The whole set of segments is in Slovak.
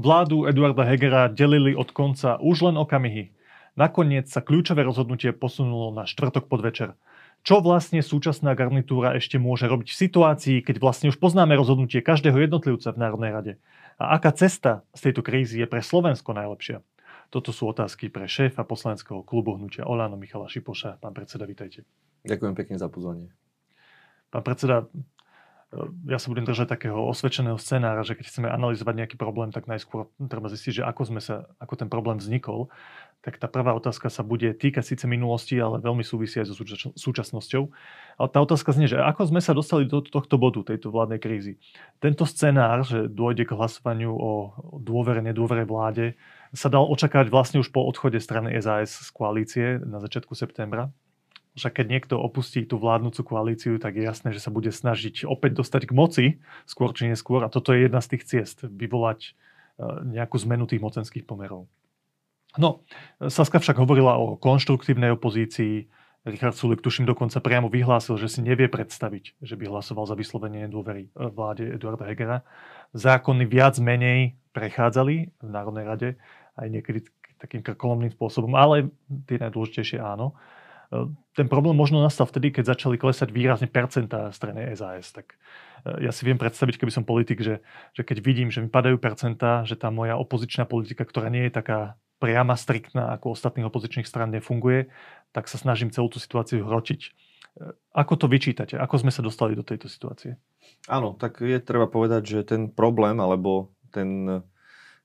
Vládu Eduarda Hegera delili od konca už len okamihy. Nakoniec sa kľúčové rozhodnutie posunulo na štvrtok podvečer. Čo vlastne súčasná garnitúra ešte môže robiť v situácii, keď vlastne už poznáme rozhodnutie každého jednotlivca v Národnej rade? A aká cesta z tejto krízy je pre Slovensko najlepšia? Toto sú otázky pre šéfa poslaneckého klubu hnutia Olano Michala Šipoša. Pán predseda, vítajte. Ďakujem pekne za pozvanie. Pán predseda, ja sa budem držať takého osvedčeného scenára, že keď chceme analyzovať nejaký problém, tak najskôr treba zistiť, že ako, sme sa, ako ten problém vznikol. Tak tá prvá otázka sa bude týkať síce minulosti, ale veľmi súvisí aj so súčasnosťou. Ale tá otázka znie, že ako sme sa dostali do tohto bodu, tejto vládnej krízy. Tento scenár, že dôjde k hlasovaniu o dôvere, nedôvere vláde, sa dal očakávať vlastne už po odchode strany SAS z koalície na začiatku septembra že keď niekto opustí tú vládnúcu koalíciu, tak je jasné, že sa bude snažiť opäť dostať k moci, skôr či neskôr. A toto je jedna z tých ciest, vyvolať e, nejakú zmenu tých mocenských pomerov. No, Saska však hovorila o konštruktívnej opozícii. Richard Sulik tuším dokonca priamo vyhlásil, že si nevie predstaviť, že by hlasoval za vyslovenie nedôvery e, vláde Eduarda Hegera. Zákony viac menej prechádzali v Národnej rade, aj niekedy takým krkolomným spôsobom, ale tie najdôležitejšie áno. Ten problém možno nastal vtedy, keď začali klesať výrazne percentá strany SAS. Tak e, ja si viem predstaviť, keby som politik, že, že keď vidím, že mi padajú percentá, že tá moja opozičná politika, ktorá nie je taká priama, striktná ako ostatných opozičných stran nefunguje, tak sa snažím celú tú situáciu hročiť. E, ako to vyčítate? Ako sme sa dostali do tejto situácie? Áno, tak je treba povedať, že ten problém alebo ten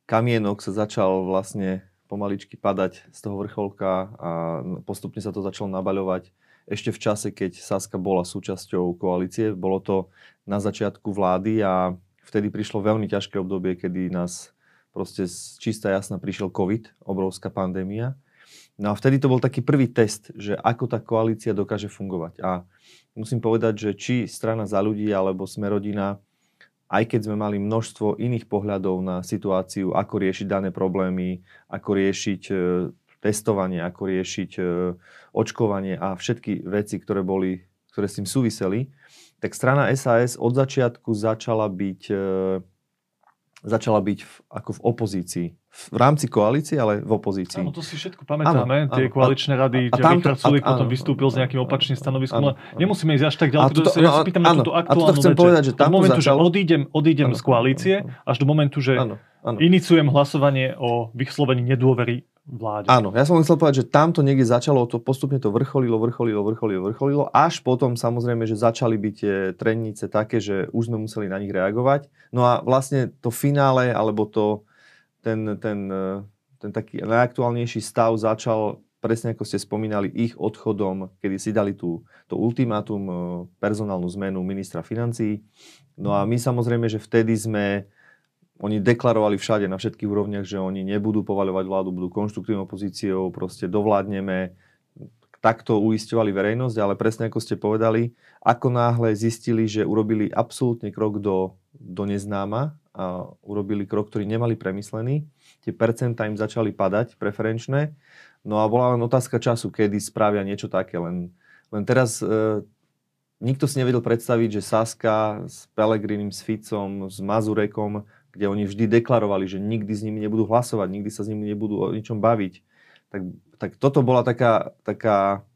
kamienok sa začal vlastne pomaličky padať z toho vrcholka a postupne sa to začalo nabaľovať ešte v čase, keď Saska bola súčasťou koalície. Bolo to na začiatku vlády a vtedy prišlo veľmi ťažké obdobie, kedy nás proste z čistá jasna prišiel COVID, obrovská pandémia. No a vtedy to bol taký prvý test, že ako tá koalícia dokáže fungovať. A musím povedať, že či strana za ľudí alebo sme rodina aj keď sme mali množstvo iných pohľadov na situáciu, ako riešiť dané problémy, ako riešiť e, testovanie, ako riešiť e, očkovanie a všetky veci, ktoré, boli, ktoré s tým súviseli, tak strana SAS od začiatku začala byť, e, začala byť v, ako v opozícii v rámci koalície, ale v opozícii. Áno, to si všetko pamätáme, ano, tie ano, koaličné rady, a, a Richard Sulik potom vystúpil s nejakým opačným stanoviskom. Ano, ano. Nemusíme ísť až tak ďaleko, toto, ja pýtam ano, na túto aktuálnu a chcem vec, povedať, že od momentu, začal... že odídem, odídem ano, z koalície, ano, až do momentu, že ano, ano. iniciujem hlasovanie o vyslovení nedôvery vláde. Áno, ja som chcel povedať, že tamto niekde začalo, to postupne to vrcholilo, vrcholilo, vrcholilo, vrcholilo, až potom samozrejme, že začali byť tie trennice také, že už sme museli na nich reagovať. No a vlastne to finále, alebo to, ten, ten, e, ten taký najaktuálnejší stav začal presne ako ste spomínali, ich odchodom, kedy si dali tú, to ultimátum, e, personálnu zmenu ministra financí. No a my samozrejme, že vtedy sme, oni deklarovali všade na všetkých úrovniach, že oni nebudú povaľovať vládu, budú konštruktívnou pozíciou, proste dovládneme. Takto uisťovali verejnosť, ale presne ako ste povedali, ako náhle zistili, že urobili absolútne krok do, do neznáma, a urobili krok, ktorý nemali premyslený. Tie percentá im začali padať, preferenčné. No a bola len otázka času, kedy spravia niečo také. Len, len teraz e, nikto si nevedel predstaviť, že Saska s Pelegrinim, s Ficom, s Mazurekom, kde oni vždy deklarovali, že nikdy s nimi nebudú hlasovať, nikdy sa s nimi nebudú o ničom baviť. Tak, tak toto bola taká, taká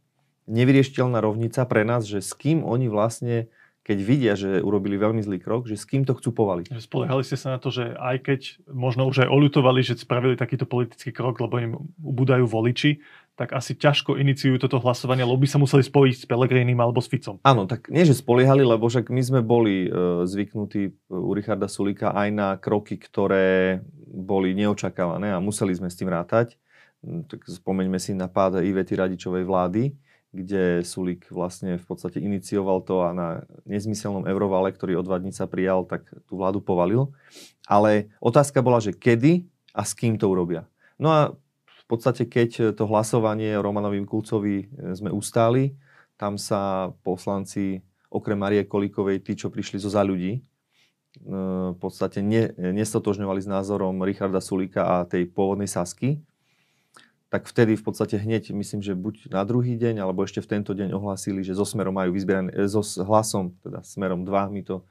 nevyriešiteľná rovnica pre nás, že s kým oni vlastne keď vidia, že urobili veľmi zlý krok, že s kým to chcú povaliť. Spoliehali ste sa na to, že aj keď možno už aj oľutovali, že spravili takýto politický krok, lebo im ubúdajú voliči, tak asi ťažko iniciujú toto hlasovanie, lebo by sa museli spojiť s Pelegrinim alebo s Ficom. Áno, tak nie, že spoliehali, lebo však my sme boli e, zvyknutí u Richarda Sulika aj na kroky, ktoré boli neočakávané a museli sme s tým rátať. Hm, tak spomeňme si na pád Ivety Radičovej vlády, kde Sulik vlastne v podstate inicioval to a na nezmyselnom eurovale, ktorý o dva dní sa prijal, tak tú vládu povalil. Ale otázka bola, že kedy a s kým to urobia. No a podstate, keď to hlasovanie o Romanovým Kulcovi e, sme ustáli, tam sa poslanci okrem Marie Kolíkovej, tí, čo prišli zo za ľudí, e, v podstate ne, nestotožňovali s názorom Richarda Sulika a tej pôvodnej Sasky, tak vtedy v podstate hneď, myslím, že buď na druhý deň, alebo ešte v tento deň ohlásili, že so smerom majú vyzbierané, e, so hlasom, teda smerom 2, my to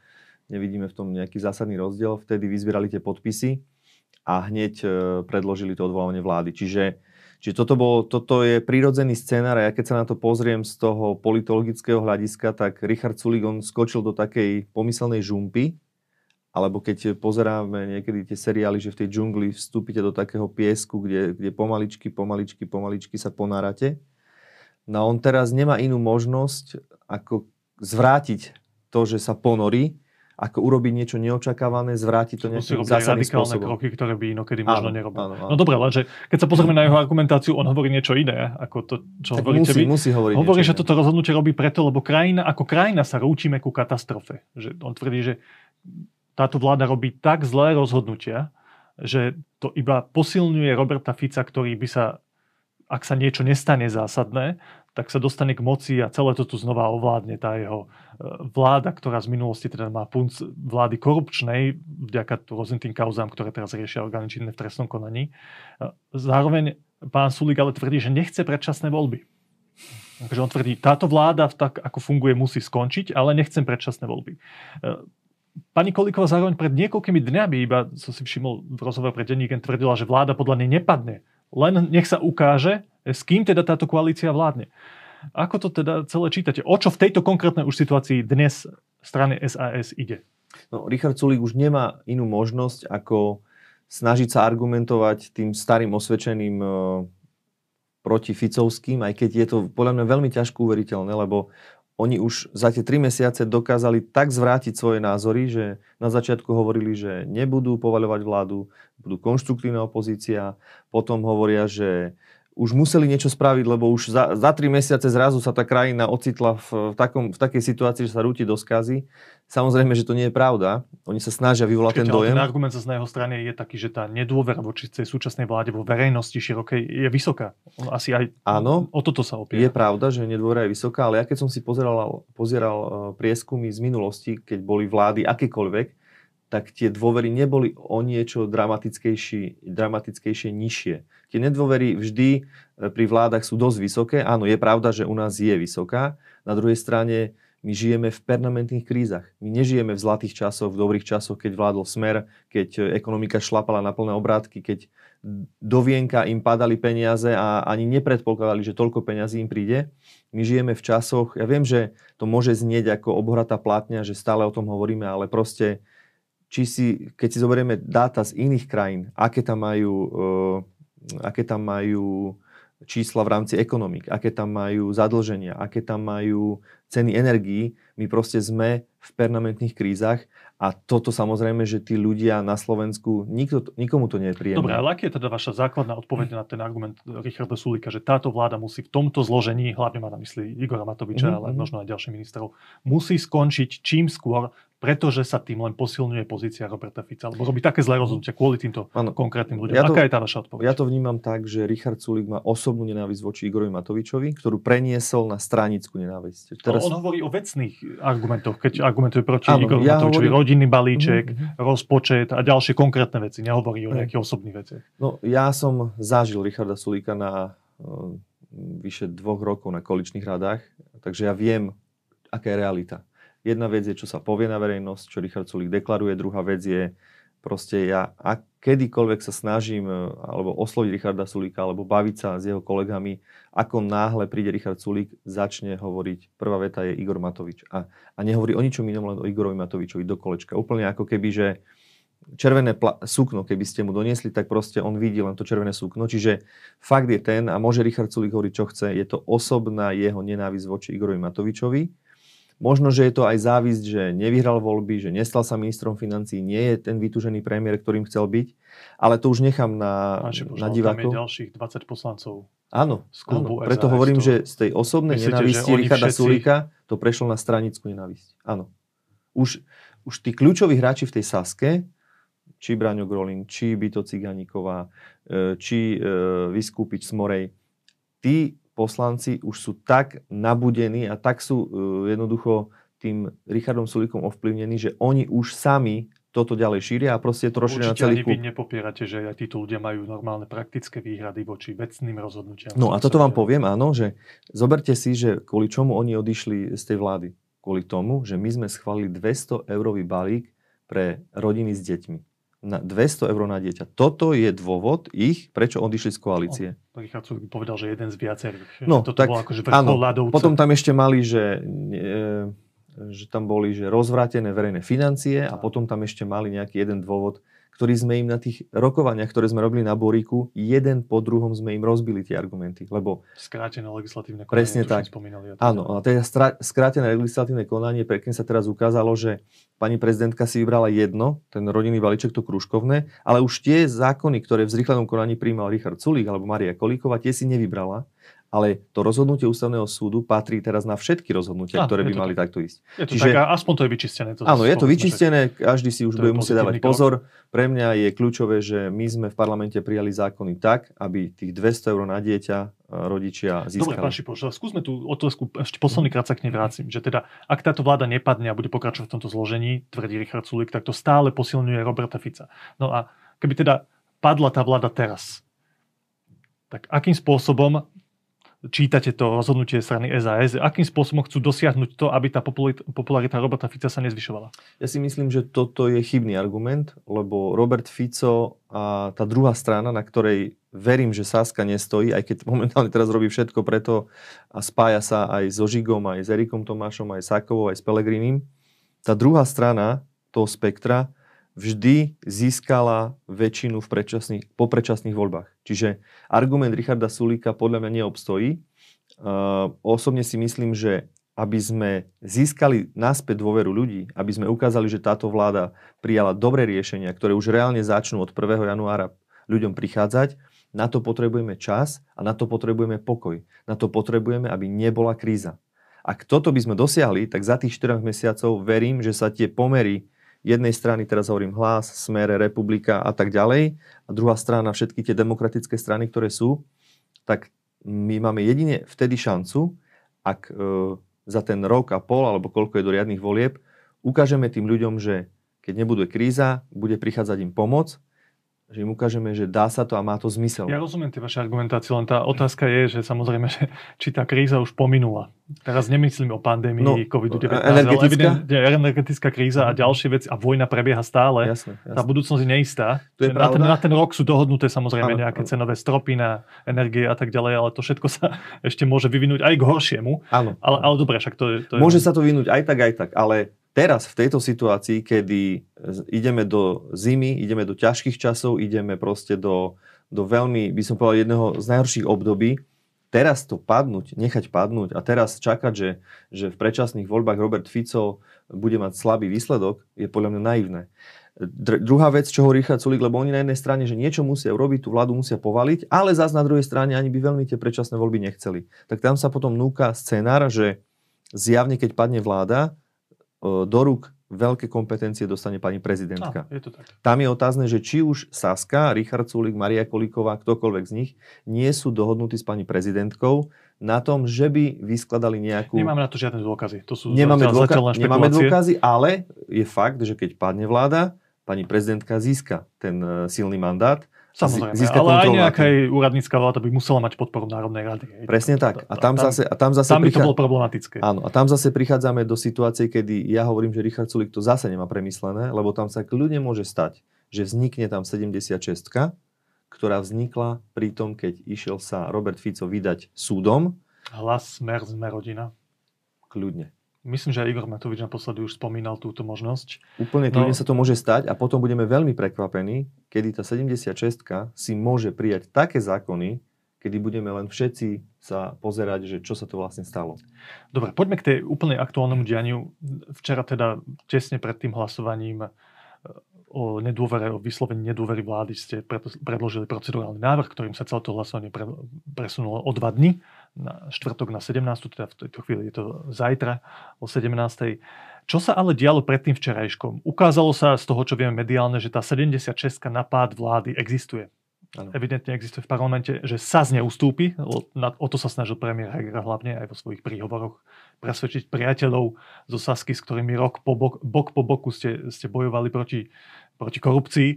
nevidíme v tom nejaký zásadný rozdiel, vtedy vyzbierali tie podpisy a hneď e, predložili to odvolanie vlády. Čiže, čiže toto, bol, toto je prírodzený scenár a ja keď sa na to pozriem z toho politologického hľadiska, tak Richard Sulik on skočil do takej pomyselnej žumpy, alebo keď pozeráme niekedy tie seriály, že v tej džungli vstúpite do takého piesku, kde, kde pomaličky, pomaličky, pomaličky sa ponárate. No on teraz nemá inú možnosť, ako zvrátiť to, že sa ponorí, ako urobiť niečo neočakávané, zvrátiť to nejakým zásadným radikálne spôsobom. kroky, ktoré by inokedy možno nerobil. Áno, áno. No dobre, lenže keď sa pozrieme na jeho argumentáciu, on hovorí niečo iné, ako to, čo tak hovoríte musí, vy. Musí hovoriť hovorí, že iné. toto rozhodnutie robí preto, lebo krajina, ako krajina sa rúčime ku katastrofe. Že on tvrdí, že táto vláda robí tak zlé rozhodnutia, že to iba posilňuje Roberta Fica, ktorý by sa, ak sa niečo nestane zásadné, tak sa dostane k moci a celé to tu znova ovládne tá jeho e, vláda, ktorá z minulosti teda má punc vlády korupčnej, vďaka rôznym tým kauzám, ktoré teraz riešia orgány činné v trestnom konaní. E, zároveň pán Sulik ale tvrdí, že nechce predčasné voľby. Takže on tvrdí, táto vláda tak, ako funguje, musí skončiť, ale nechcem predčasné voľby. E, pani Kolíková zároveň pred niekoľkými dňami, iba som si všimol v rozhovore pred denníkem, tvrdila, že vláda podľa nej nepadne. Len nech sa ukáže, s kým teda táto koalícia vládne. Ako to teda celé čítate? O čo v tejto konkrétnej už situácii dnes strane SAS ide? No, Richard Sulík už nemá inú možnosť, ako snažiť sa argumentovať tým starým osvedčeným e, proti Ficovským, aj keď je to podľa mňa veľmi ťažko uveriteľné, lebo oni už za tie tri mesiace dokázali tak zvrátiť svoje názory, že na začiatku hovorili, že nebudú povaľovať vládu, budú konštruktívna opozícia, potom hovoria, že už museli niečo spraviť, lebo už za, za tri mesiace zrazu sa tá krajina ocitla v, v, takom, v takej situácii, že sa rúti do skazy. Samozrejme, že to nie je pravda. Oni sa snažia vyvolať ten dojem. Ten argument z jeho strany je taký, že tá nedôvera voči tej súčasnej vláde vo verejnosti širokej je vysoká. On asi aj Áno, o toto sa opiera. Je pravda, že nedôvera je vysoká, ale ja keď som si pozeral, pozeral eh, prieskumy z minulosti, keď boli vlády akékoľvek, tak tie dôvery neboli o niečo dramatickejšie, dramatickejšie nižšie. Tie nedôvery vždy e, pri vládach sú dosť vysoké. Áno, je pravda, že u nás je vysoká. Na druhej strane my žijeme v permanentných krízach. My nežijeme v zlatých časoch, v dobrých časoch, keď vládol smer, keď e, ekonomika šlapala na plné obrátky, keď do vienka im padali peniaze a ani nepredpokladali, že toľko peňazí im príde. My žijeme v časoch, ja viem, že to môže znieť ako obhratá plátňa, že stále o tom hovoríme, ale proste či si, keď si zoberieme dáta z iných krajín, aké tam majú, uh, aké tam majú čísla v rámci ekonomik, aké tam majú zadlženia, aké tam majú ceny energií, my proste sme v permanentných krízach a toto samozrejme, že tí ľudia na Slovensku, nikto, nikomu to nie je príjemné. Dobre, ale aký je teda vaša základná odpoveď na ten argument Richarda Sulika, že táto vláda musí v tomto zložení, hlavne má na mysli Igora Matoviča, mm-hmm. ale mhm. možno aj ďalších ministrov, musí skončiť čím skôr pretože sa tým len posilňuje pozícia Roberta Fica, alebo robí také zlé rozhodnutia kvôli týmto ano. konkrétnym ľuďom. Ja to, Aká je tá vaša odpoveď? Ja to vnímam tak, že Richard Sulik má osobnú nenávisť voči Igorovi Matovičovi, ktorú preniesol na stranickú nenávisť. Teraz... On hovorí o vecných argumentoch, keď argumentuje proti ano, Igorovi ja Matovičovi, hovorím... rodinný balíček, mm-hmm. rozpočet a ďalšie konkrétne veci. Nehovorí o nejakých osobných veciach. No, ja som zažil Richarda Sulika na uh, vyše dvoch rokov na količných radách, takže ja viem, aká je realita Jedna vec je, čo sa povie na verejnosť, čo Richard Sulik deklaruje, druhá vec je, proste ja a kedykoľvek sa snažím e, alebo osloviť Richarda Sulika alebo baviť sa s jeho kolegami, ako náhle príde Richard Sulik, začne hovoriť, prvá veta je Igor Matovič. A, a nehovorí o ničom inom, len o Igorovi Matovičovi do kolečka. Úplne ako keby, že červené pla- sukno, keby ste mu doniesli, tak proste on vidí len to červené sukno. Čiže fakt je ten, a môže Richard Sulik hovoriť, čo chce, je to osobná jeho nenávisť voči Igorovi Matovičovi Možno, že je to aj závisť, že nevyhral voľby, že nestal sa ministrom financí, nie je ten vytúžený premiér, ktorým chcel byť, ale to už nechám na, na divákov. Tam je ďalších 20 poslancov Áno, z klubu áno. preto SAS hovorím, to... že z tej osobnej Myslíte, nenávisti Richarda všetci... Sulika to prešlo na stranickú nenávisť. Áno. Už, už tí kľúčoví hráči v tej Saske, či Braňo Grolin, či Byto Ciganíková, e, či e, Vyskúpič Smorej, tí poslanci už sú tak nabudení a tak sú uh, jednoducho tým Richardom Sulikom ovplyvnení, že oni už sami toto ďalej šíria a proste je to rozšírené na celý klub. vy nepopierate, že aj títo ľudia majú normálne praktické výhrady voči vecným rozhodnutiam. No a toto vám poviem, áno, že zoberte si, že kvôli čomu oni odišli z tej vlády. Kvôli tomu, že my sme schválili 200 eurový balík pre rodiny s deťmi. Na 200 eur na dieťa. Toto je dôvod ich, prečo odišli z koalície. No, Richard Sulik povedal, že jeden z viacerých. No, Toto tak, bolo akože áno, ľadovce. potom tam ešte mali, že, e, že tam boli že rozvrátené verejné financie a potom tam ešte mali nejaký jeden dôvod, ktorý sme im na tých rokovaniach, ktoré sme robili na Boríku, jeden po druhom sme im rozbili tie argumenty. Lebo Skrátené legislatívne konanie. Presne tak. Spomínali, Áno, a stra- skrátené legislatívne konanie, pekne sa teraz ukázalo, že pani prezidentka si vybrala jedno, ten rodinný balíček, to krúžkovné, ale už tie zákony, ktoré v zrýchlenom konaní príjmal Richard Sulík alebo Maria Kolíková, tie si nevybrala, ale to rozhodnutie ústavného súdu patrí teraz na všetky rozhodnutia, Á, ktoré by to mali tak. takto ísť. Je to Čiže- tak, a aspoň to je vyčistené. To Áno, je to vyčistené, každý si už bude musieť dávať krok. pozor. Pre mňa je kľúčové, že my sme v parlamente prijali zákony tak, aby tých 200 eur na dieťa e, rodičia Dobre, získali. pán Šipoš, skúsme tú otázku, ešte posledný krát sa k nej vrátim, že teda, ak táto vláda nepadne a bude pokračovať v tomto zložení, tvrdí Richard Sulik, tak to stále posilňuje Roberta Fica. No a keby teda padla tá vláda teraz, tak akým spôsobom čítate to rozhodnutie strany SAS, akým spôsobom chcú dosiahnuť to, aby tá popularita Roberta Fica sa nezvyšovala? Ja si myslím, že toto je chybný argument, lebo Robert Fico a tá druhá strana, na ktorej verím, že Saska nestojí, aj keď momentálne teraz robí všetko preto a spája sa aj so Žigom, aj s Erikom Tomášom, aj Sakovou, aj s Pelegrinim, tá druhá strana toho spektra vždy získala väčšinu v predčasných, po predčasných voľbách. Čiže argument Richarda Sulíka podľa mňa neobstojí. Uh, osobne si myslím, že aby sme získali naspäť dôveru ľudí, aby sme ukázali, že táto vláda prijala dobré riešenia, ktoré už reálne začnú od 1. januára ľuďom prichádzať, na to potrebujeme čas a na to potrebujeme pokoj. Na to potrebujeme, aby nebola kríza. Ak toto by sme dosiahli, tak za tých 4 mesiacov verím, že sa tie pomery jednej strany, teraz hovorím hlas, smere, republika a tak ďalej, a druhá strana, všetky tie demokratické strany, ktoré sú, tak my máme jedine vtedy šancu, ak e, za ten rok a pol, alebo koľko je do riadnych volieb, ukážeme tým ľuďom, že keď nebude kríza, bude prichádzať im pomoc, že im ukážeme, že dá sa to a má to zmysel. Ja rozumiem tie vaše argumentácie, len tá otázka je, že samozrejme, že či tá kríza už pominula. Teraz nemyslím o pandémii No, COVID-19, energetická? ale energetická kríza a ďalšie veci a vojna prebieha stále. Jasné, Tá jasné. budúcnosť je neistá. To je na, ten, na ten rok sú dohodnuté samozrejme Áno, nejaké áno. cenové stropy na energie a tak ďalej, ale to všetko sa ešte môže vyvinúť aj k horšiemu. Áno. Ale, ale dobre, však to je... To je Môže sa to vynúť aj tak, aj tak, ale teraz v tejto situácii, kedy z- ideme do zimy, ideme do ťažkých časov, ideme proste do, do veľmi, by som povedal, jedného z najhorších období, teraz to padnúť, nechať padnúť a teraz čakať, že, že v predčasných voľbách Robert Fico bude mať slabý výsledok, je podľa mňa naivné. Dr- druhá vec, čo hovorí Richard Sulik, lebo oni na jednej strane, že niečo musia urobiť, tú vládu musia povaliť, ale zase na druhej strane ani by veľmi tie predčasné voľby nechceli. Tak tam sa potom núka scenár, že zjavne, keď padne vláda, e, do rúk veľké kompetencie dostane pani prezidentka. Áno, je to tak. Tam je otázne, že či už Saska, Richard Sulik, Maria Kolíková, ktokoľvek z nich, nie sú dohodnutí s pani prezidentkou na tom, že by vyskladali nejakú... Nemáme na to žiadne dôkazy. To sú nemáme, dôka- nemáme dôkazy, ale je fakt, že keď padne vláda, pani prezidentka získa ten e, silný mandát. Samozrejme, získa ale aj nejaká jej úradnícka vláda by musela mať podporu Národnej rady. hej. Presne tak. A tam zase, a tam zase tam by to prichá- bolo problematické. Áno, a tam zase prichádzame do situácie, kedy ja hovorím, že Richard Sulik to zase nemá premyslené, lebo tam sa kľudne môže stať, že vznikne tam 76 ktorá vznikla pri tom, keď išiel sa Robert Fico vydať súdom, Hlas, smer, sme rodina. kľudne. Myslím, že aj Igor Matovič naposledy už spomínal túto možnosť. Úplne No. kľudne sa to môže stať a potom budeme veľmi prekvapení, kedy tá 76 si môže prijať také zákony, kedy budeme len všetci sa pozerať, že čo sa to vlastne stalo. Dobre, poďme k tej úplne aktuálnemu dianiu. Včera teda tesne pred tým hlasovaním o nedôvere, o vyslovení nedôvery vlády ste predložili procedurálny návrh, ktorým sa celé to hlasovanie pre, presunulo o dva dny, na štvrtok na 17. teda v tejto chvíli je to zajtra o 17. Čo sa ale dialo pred tým včerajškom? Ukázalo sa z toho, čo vieme mediálne, že tá 76 na pád vlády existuje. Áno. Evidentne existuje v parlamente, že sa z neustúpi. O to sa snažil premiér Heger hlavne aj vo svojich príhovoroch presvedčiť priateľov zo Sasky, s ktorými rok po bok, bok po boku ste, ste bojovali proti, proti korupcii.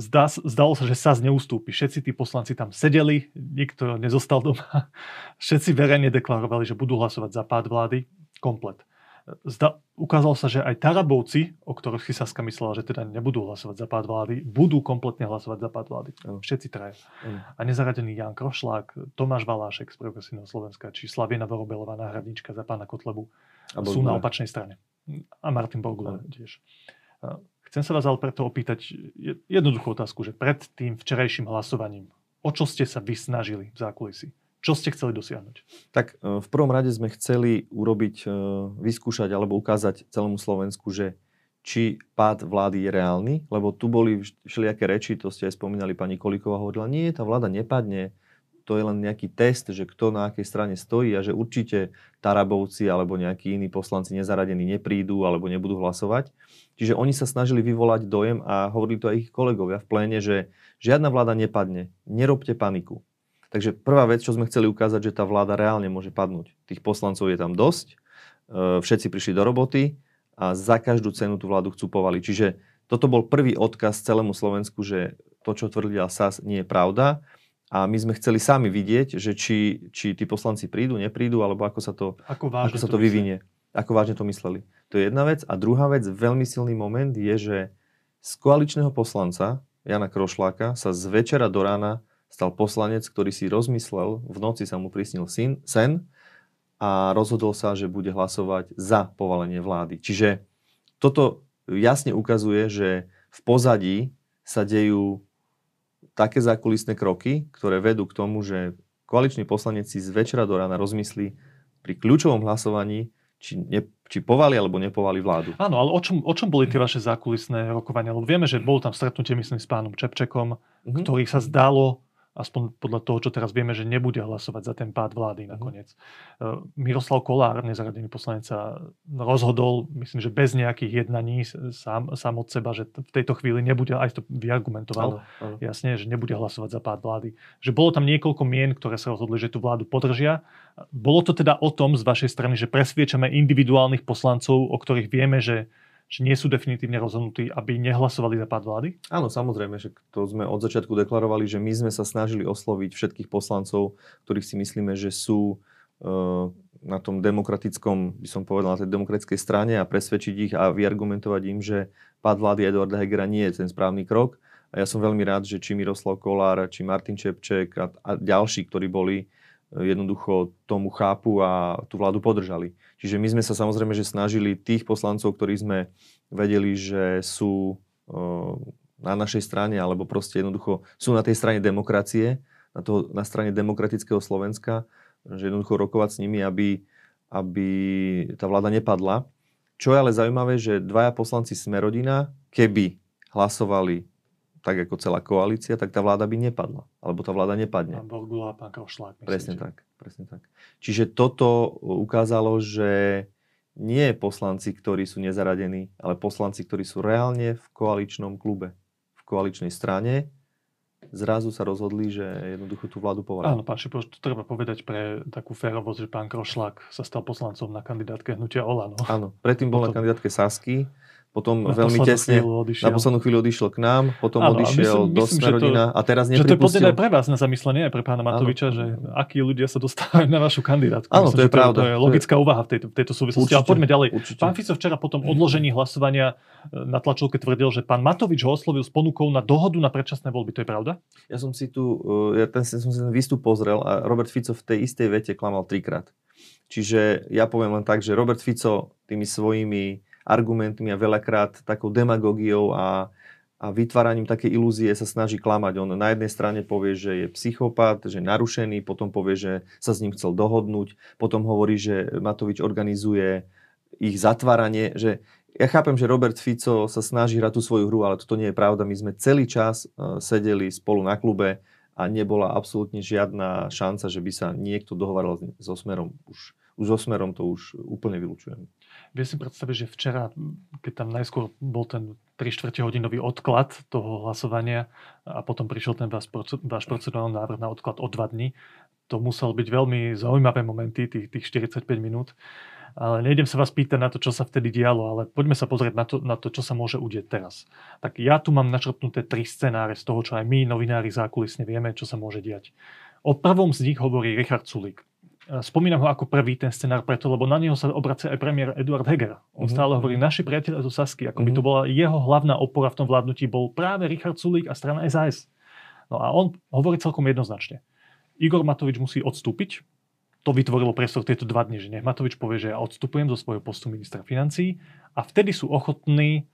Zdá, zdalo sa, že sa neustúpi. Všetci tí poslanci tam sedeli, nikto nezostal doma. Všetci verejne deklarovali, že budú hlasovať za pád vlády. Komplet. Zda, ukázalo sa, že aj Tarabovci, o ktorých si Saska myslela, že teda nebudú hlasovať za pád vlády, budú kompletne hlasovať za pád vlády. Ano. Všetci traja. Ano. A nezaradený Jan Krošlák, Tomáš Valášek z Progresívneho Slovenska, či Slaviena Vorobelová, náhradnička za pána Kotlebu, A sú na opačnej strane. A Martin Borgula tiež. Chcem sa vás ale preto opýtať je- jednoduchú otázku, že pred tým včerajším hlasovaním, o čo ste sa vy snažili v zákulisí? Čo ste chceli dosiahnuť? Tak e, v prvom rade sme chceli urobiť, e, vyskúšať alebo ukázať celému Slovensku, že či pád vlády je reálny, lebo tu boli vš- všelijaké reči, to ste aj spomínali, pani Kolíková hovorila, nie, tá vláda nepadne, to je len nejaký test, že kto na akej strane stojí a že určite Tarabovci alebo nejakí iní poslanci nezaradení neprídu alebo nebudú hlasovať. Čiže oni sa snažili vyvolať dojem a hovorili to aj ich kolegovia v pléne, že žiadna vláda nepadne, nerobte paniku. Takže prvá vec, čo sme chceli ukázať, že tá vláda reálne môže padnúť. Tých poslancov je tam dosť, e, všetci prišli do roboty a za každú cenu tú vládu chcú povaliť. Čiže toto bol prvý odkaz celému Slovensku, že to, čo tvrdila SAS, nie je pravda. A my sme chceli sami vidieť, že či, či tí poslanci prídu, neprídu, alebo ako sa to, Ako ako sa to vyvinie. Ako vážne to mysleli. To je jedna vec. A druhá vec, veľmi silný moment je, že z koaličného poslanca Jana Krošláka sa z večera do rána stal poslanec, ktorý si rozmyslel, v noci sa mu prisnil syn, sen a rozhodol sa, že bude hlasovať za povalenie vlády. Čiže toto jasne ukazuje, že v pozadí sa dejú také zákulisné kroky, ktoré vedú k tomu, že koaličný poslanec si z večera do rána rozmyslí pri kľúčovom hlasovaní, či, ne, či povali alebo nepovali vládu. Áno, ale o čom, o čom boli tie vaše zákulisné rokovania? Lebo vieme, že bolo tam stretnutie, myslím, s pánom Čepčekom, Mhm. ktorý sa zdalo, aspoň podľa toho, čo teraz vieme, že nebude hlasovať za ten pád vlády nakoniec. Uh, Miroslav Kolár, nezaradený poslanec, sa rozhodol, myslím, že bez nejakých jednaní sám, sám od seba, že v tejto chvíli nebude, aj to vyargumentoval, Áno, áno. jasne, že nebude hlasovať za pád vlády. Že bolo tam niekoľko mien, ktoré sa rozhodli, že tú vládu podržia. Bolo to teda o tom z vašej strany, že presviečame individuálnych poslancov, o ktorých vieme, že, že nie sú definitívne rozhodnutí, aby nehlasovali za pád vlády? Áno, samozrejme, že to sme od začiatku deklarovali, že my sme sa snažili osloviť všetkých poslancov, ktorých si myslíme, že sú eh, na tom demokratickom, by som povedal, na tej demokratickej strane a presvedčiť ich a vyargumentovať im, že pád vlády Eduarda Hegera nie je ten správny krok. A ja som veľmi rád, že či Miroslav Kolár, či Martin Čepček a, a ďalší, ktorí boli jednoducho tomu chápu a tú vládu podržali. Čiže my sme sa samozrejme, že snažili tých poslancov, ktorí sme vedeli, že sú eh, na našej strane, alebo proste jednoducho sú na tej strane demokracie, na, to, na strane demokratického Slovenska, že jednoducho rokovať s nimi, aby, aby tá vláda nepadla. Čo je ale zaujímavé, že dvaja poslanci Smerodina, keby hlasovali tak ako celá koalícia, tak tá vláda by nepadla. Alebo tá vláda nepadne. Pán Borgula a pán Krošlák. myslíte? Presne tak, presne tak. Čiže toto ukázalo, že nie poslanci, ktorí sú nezaradení, ale poslanci, ktorí sú reálne v koaličnom klube, v koaličnej strane, zrazu sa rozhodli, že jednoducho tú vládu povalia. Áno, pán Šipoš, to treba povedať pre takú férovosť, že pán Krošlák sa stal poslancom na kandidátke hnutia Olano. Áno, predtým bol na kandidátke Sasky, potom Na veľmi tesne, na poslednú chvíľu odišiel k nám, potom Áno, a odišiel myslím- do myslím, že to- Smerodina a teraz Že to je podľa nepripustil. aj pre vás na zamyslenie, aj pre pána Matoviča, Áno. že akí ľudia sa dostávajú na vašu kandidátku. Áno, to je pravda. To je logická úvaha v tejto, v tejto súvislosti. Ale Určite, poďme ďalej. určite. Pán Fico včera po tom odložení hlasovania e, na tlačovke tvrdil, že pán Matovič ho oslovil s ponukou na dohodu na predčasné voľby. To je pravda? Ja som si tu, uh, ja ten, som si ten výstup pozrel a Robert Fico v tej istej vete klamal trikrát. Čiže ja poviem len tak, že Robert Fico tými svojimi argumentmi a veľakrát takou demagogiou a, a vytváraním také ilúzie sa snaží klamať. On na jednej strane povie, že je psychopat, že je narušený, potom povie, že sa s ním chcel dohodnúť, potom hovorí, že Matovič organizuje ich zatváranie, že ja chápem, že Robert Fico sa snaží hrať tú svoju hru, ale toto nie je pravda. My sme celý čas eh, sedeli spolu na klube a nebola absolútne žiadna šanca, že by sa niekto dohovaral so Smerom. Už, už so Smerom to už úplne vylučujem. Vie si predstaviť, že včera, keď tam najskôr bol ten 3 čtvrte hodinový odklad toho hlasovania a potom prišiel ten váš, váš procedurálny návrh na odklad o 2 dní, to musel byť veľmi zaujímavé momenty, tých, tých 45 minút. Ale nejdem sa vás pýtať na to, čo sa vtedy dialo, ale poďme sa pozrieť na to, na to čo sa môže udieť teraz. Tak ja tu mám načrtnuté tri scenáre z toho, čo aj my, novinári zákulisne vieme, čo sa môže diať. O prvom z nich hovorí Richard Sulík. Spomínam ho ako prvý ten scenár preto, lebo na neho sa obracia aj premiér Eduard Heger. On mm-hmm. stále hovorí, naši priatelia zo Sasky, ako mm-hmm. by to mhm. bola jeho hlavná opora v tom vládnutí, bol práve Richard Sulík a strana SAS. No a on hovorí celkom jednoznačne. Igor Matovič musí odstúpiť. To vytvorilo priestor tieto dva dni, že nech Matovič povie, že ja odstupujem zo svojho postu ministra financí a vtedy sú ochotní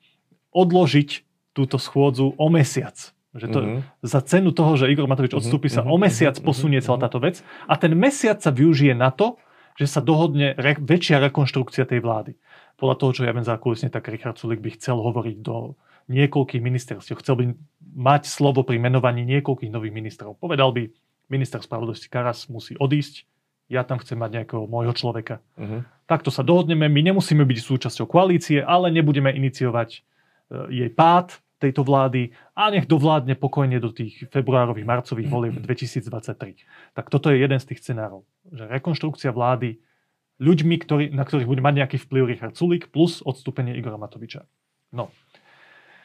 odložiť túto schôdzu o mesiac. Že to, mm-hmm. Za cenu toho, že Igor Matovič mhm, odstúpi, mm-hmm. sa o mesiac mm-hmm. posunie celá táto vec a ten mesiac sa využije na to, že sa dohodne re, väčšia rekonštrukcia tej vlády. Podľa toho, čo ja viem zákulisne, tak Richard Sulik by chcel hovoriť do niekoľkých ministerstiev. Chcel by mať slovo pri menovaní niekoľkých nových ministrov. Povedal by, minister spravodlivosti Karas musí odísť, ja tam chcem mať nejakého môjho človeka. Uh-huh. Takto sa dohodneme, my nemusíme byť súčasťou koalície, ale nebudeme iniciovať e, jej pád, tejto vlády a nech dovládne pokojne do tých februárových, marcových volieb 2023. Tak toto je jeden z tých scenárov. Že rekonštrukcia vlády ľuďmi, ktorý, na ktorých bude mať nejaký vplyv Richard Sulik plus odstúpenie Igora Matoviča. No.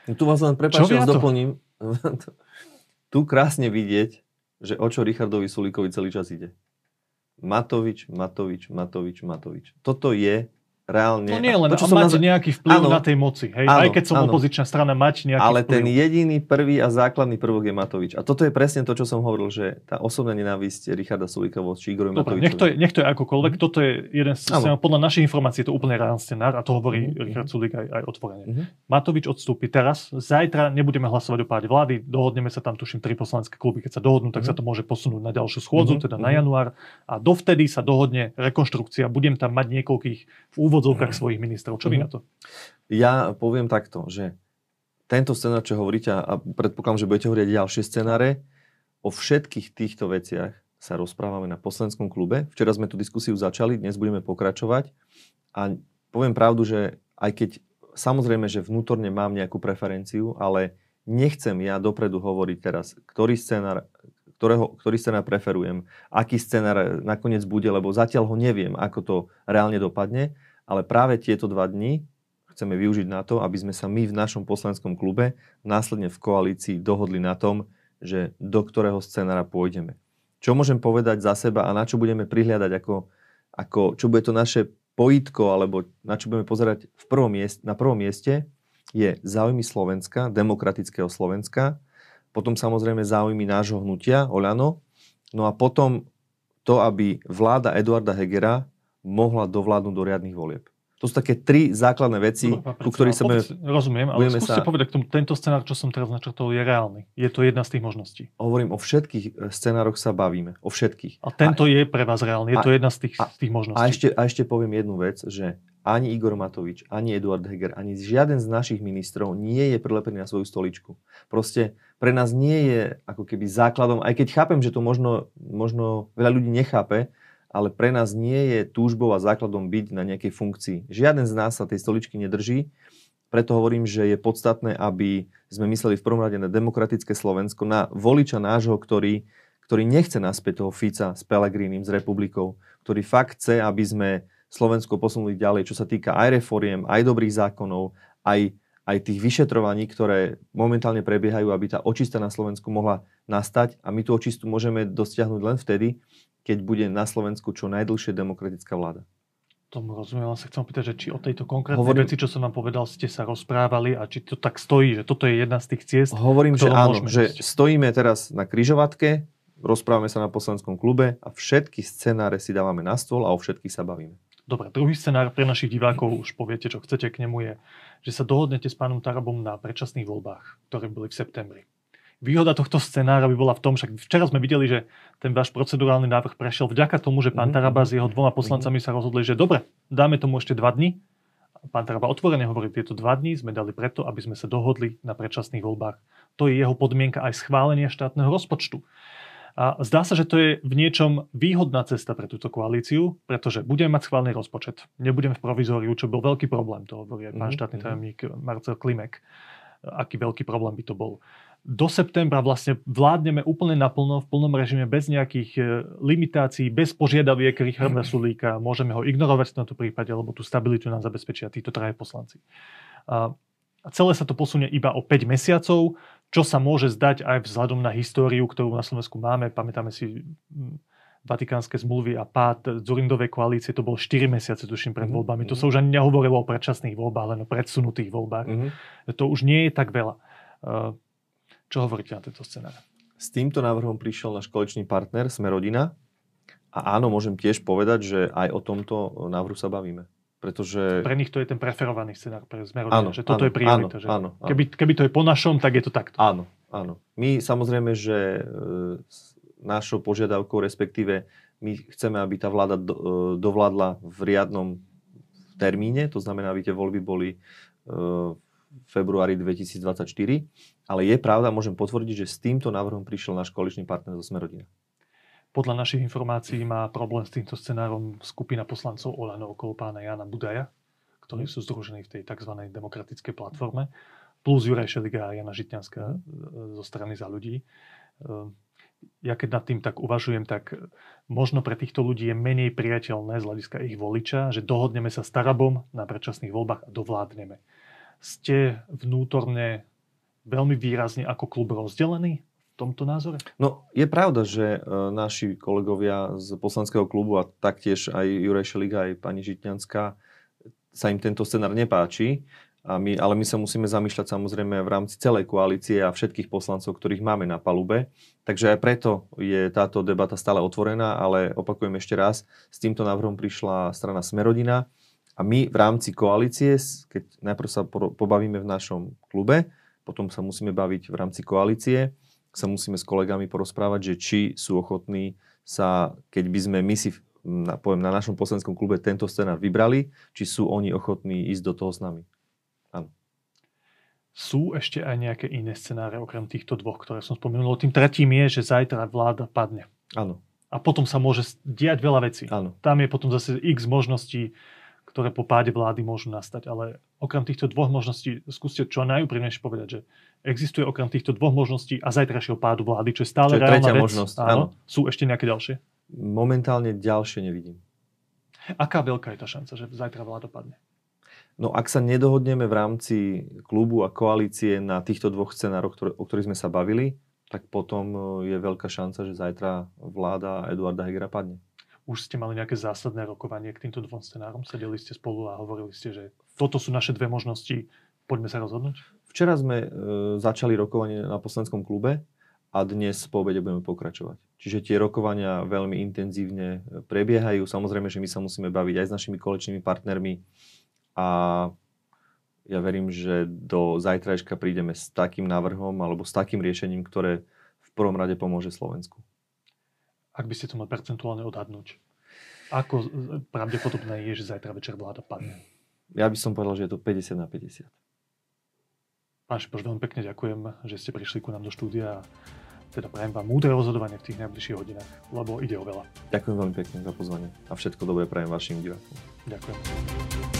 no tu vás len prepáčte, vás doplním. tu krásne vidieť, že o čo Richardovi Sulikovi celý čas ide. Matovič, Matovič, Matovič, Matovič. Toto je reálne... To nie len to, čo mať nazv... nejaký vplyv áno, na tej moci. Hej? Áno, Aj keď som áno. opozičná strana, mať nejaký Ale vplyv. ten jediný, prvý a základný prvok je Matovič. A toto je presne to, čo som hovoril, že tá osobná nenávisť Richarda Sulika voči Igorovi Matovičovi. Nech to, je, nech to je akokoľvek, mm-hmm. toto je jeden z scenárov, podľa našich informácií je to úplne reálny scenár a to hovorí mm-hmm. Richard Sulik aj, aj otvorene. Mm-hmm. Matovič odstúpi teraz, zajtra nebudeme hlasovať o páde vlády, dohodneme sa tam, tuším, tri poslanské kluby. Keď sa dohodnú, tak mm-hmm. sa to môže posunúť na ďalšiu schôdzu, mm-hmm. teda na mhm. január a dovtedy sa dohodne rekonštrukcia. Budem tam mať niekoľkých v úvodzovkách svojich ministrov. Čo vy mm-hmm. na to? Ja poviem takto, že tento scenár, čo hovoríte, a predpokladám, že budete hovoriť ďalšie scenáre, o všetkých týchto veciach sa rozprávame na poslanskom klube. Včera sme tú diskusiu začali, dnes budeme pokračovať. A poviem pravdu, že aj keď samozrejme, že vnútorne mám nejakú preferenciu, ale nechcem ja dopredu hovoriť teraz, ktorý scenár, ktorého, ktorý scenár preferujem, aký scenár nakoniec bude, lebo zatiaľ ho neviem, ako to reálne dopadne. Ale práve tieto dva dni chceme využiť na to, aby sme sa my v našom poslanskom klube následne v koalícii dohodli na tom, že do ktorého scenára pôjdeme. Čo môžem povedať za seba a na čo budeme prihliadať ako, ako čo bude to naše pojitko, alebo na čo budeme pozerať v prvom mieste, na prvom mieste, je záujmy Slovenska, demokratického Slovenska, potom samozrejme záujmy nášho hnutia, Oľano, no a potom to, aby vláda Eduarda Hegera mohla dovládnuť do riadnych volieb. To sú také tri základné veci, Dobre, ku ktorých sa budeme... Rozumiem, ale skúste sa... povedať k tomu, tento scenár, čo som teraz načrtol, je reálny. Je to jedna z tých možností. Hovorím, o všetkých e, scenároch sa bavíme. O všetkých. A tento a, je pre vás reálny. Je a, to jedna z tých, a, z tých možností. A ešte, a ešte poviem jednu vec, že ani Igor Matovič, ani Eduard Heger, ani žiaden z našich ministrov nie je prilepený na svoju stoličku. Proste pre nás nie je ako keby základom, aj keď chápem, že to možno, možno veľa ľudí nechápe, ale pre nás nie je túžbou a základom byť na nejakej funkcii. Žiaden z nás sa tej stoličky nedrží, preto hovorím, že je podstatné, aby sme mysleli v prvom rade na demokratické Slovensko, na voliča nášho, ktorý, ktorý nechce naspäť toho Fica s Pelegrínim, s republikou, ktorý fakt chce, aby sme Slovensko posunuli ďalej, čo sa týka aj reforiem, aj dobrých zákonov, aj, aj tých vyšetrovaní, ktoré momentálne prebiehajú, aby tá očista na Slovensku mohla nastať. A my tú očistu môžeme dosiahnuť len vtedy, keď bude na Slovensku čo najdlhšie demokratická vláda. Tomu rozumiem, ale sa chcem pýtať, že či o tejto konkrétnej Hovorím, veci, čo som vám povedal, ste sa rozprávali a či to tak stojí, že toto je jedna z tých ciest. Hovorím, že áno, že stojíme teraz na kryžovatke, rozprávame sa na poslanskom klube a všetky scenáre si dávame na stôl a o všetkých sa bavíme. Dobre, druhý scenár pre našich divákov, už poviete, čo chcete k nemu je, že sa dohodnete s pánom Tarabom na predčasných voľbách, ktoré boli v septembri výhoda tohto scenára by bola v tom, však včera sme videli, že ten váš procedurálny návrh prešiel vďaka tomu, že pán mhm. Taraba s jeho dvoma poslancami sa rozhodli, že dobre, dáme tomu ešte dva dny. Pán Taraba otvorene hovorí, tieto dva dní sme dali preto, aby sme sa dohodli na predčasných voľbách. To je jeho podmienka aj schválenia štátneho rozpočtu. A zdá sa, že to je v niečom výhodná cesta pre túto koalíciu, pretože budeme mať schválny rozpočet. Nebudeme v provizóriu, čo bol veľký problém, to hovorí aj pán mm-hmm. štátny tajomník Marcel Klimek, aký veľký problém by to bol do septembra vlastne vládneme úplne naplno, v plnom režime, bez nejakých e, limitácií, bez požiadaviek Richarda Sulíka. Môžeme ho ignorovať v tomto prípade, lebo tú stabilitu nám zabezpečia títo traje poslanci. A celé sa to posunie iba o 5 mesiacov, čo sa môže zdať aj vzhľadom na históriu, ktorú na Slovensku máme. Pamätáme si vatikánske zmluvy a pád Zurindovej koalície, to bolo 4 mesiace, tuším, pred Mhm, voľbami. To mhm. sa už ani nehovorilo o predčasných voľbách, len o predsunutých voľbách. Mhm. To už nie je tak veľa. Čo hovoríte na tento scenár? S týmto návrhom prišiel náš koaličný partner Smerodina a áno, môžem tiež povedať, že aj o tomto návrhu sa bavíme. Pretože... Pre nich to je ten preferovaný scenár pre Smer Áno, že toto áno, je priorita. áno, že áno, áno. Keby, keby to je po našom, tak je to takto. Áno, áno. My samozrejme, že e, našou požiadavkou, respektíve my chceme, aby tá vláda do, e, dovládla v riadnom termíne, to znamená, aby tie voľby boli e, v februári 2024. Ale je pravda, môžem potvrdiť, že s týmto návrhom prišiel náš koaličný partner zo Smerodina. Podľa našich informácií má problém s týmto scenárom skupina poslancov Olano okolo pána Jana Budaja, ktorí sú združení v tej tzv. demokratickej platforme, plus Juraj Šeliga a Jana Žitňanská e, zo strany za ľudí. E, Ja keď nad tým tak uvažujem, tak možno pre týchto ľudí je menej priateľné z hľadiska ich voliča, že dohodneme sa s Tarabom na predčasných voľbách a dovládneme. Ste vnútorne veľmi výrazne ako klub rozdelení v tomto názore? No, je pravda, že e, naši kolegovia z poslanského klubu a taktiež aj Juraj Šeliga, aj pani Žitňanská sa im tento scenár nepáči, a my, ale my sa musíme zamýšľať samozrejme v rámci celej koalície a všetkých poslancov, ktorých máme na palube. Takže aj preto je táto debata stále otvorená, ale opakujem ešte raz, s týmto návrhom prišla strana Smerodina a my v rámci koalície, keď najprv sa po- pobavíme v našom klube, potom sa musíme baviť v rámci koalície, sa musíme s kolegami porozprávať, že či sú ochotní sa, keď by sme my si na, poviem, na našom poslaneckom klube tento scenár vybrali, či sú oni ochotní ísť do toho s nami. Sú ešte aj nejaké iné scenáre okrem týchto dvoch, ktoré som spomenul. Tým tretím je, že zajtra vláda padne. Áno, A potom sa môže diať veľa vecí. áno. Tam je potom zase x možností, ktoré po páde vlády môžu nastať. Ale okrem týchto dvoch možností, skúste čo najúprimnejšie povedať, že existuje okrem týchto dvoch možností a zajtrajšieho pádu vlády, čo je stále Čo je reálna vec. možnosť, Áno. áno. Sú ešte nejaké ďalšie? Momentálne ďalšie nevidím. Aká veľká je tá šanca, že zajtra vláda padne? No ak sa nedohodneme v rámci klubu a koalície na týchto dvoch scenároch, ktoré, o ktorých sme sa bavili, tak potom e, je veľká šanca, že zajtra vláda Eduarda Hegera padne. Už ste mali nejaké zásadné rokovanie k týmto dvom scenárom? Sedeli ste spolu a hovorili ste, že toto sú naše dve možnosti, poďme sa rozhodnúť? Včera sme e, začali rokovanie na poslaneckom klube a dnes po obede budeme pokračovať. Čiže tie rokovania veľmi intenzívne e, prebiehajú. Samozrejme, že my sa musíme baviť aj s našimi kolečnými partnermi a ja verím, že do zajtrajška prídeme s takým návrhom alebo s takým riešením, ktoré v prvom rade pomôže Slovensku. Ak by ste to mali percentuálne odhadnúť, ako pravdepodobné je, že zajtra večer vláda padne? Ja by som povedal, že je to 50 na 50. Pán Šipoš, veľmi pekne ďakujem, že ste prišli ku nám do štúdia a teda prajem vám múdre rozhodovanie v tých najbližších hodinách, lebo ide o veľa. Ďakujem veľmi pekne za pozvanie a všetko dobré prajem vašim divákom. Ďakujem.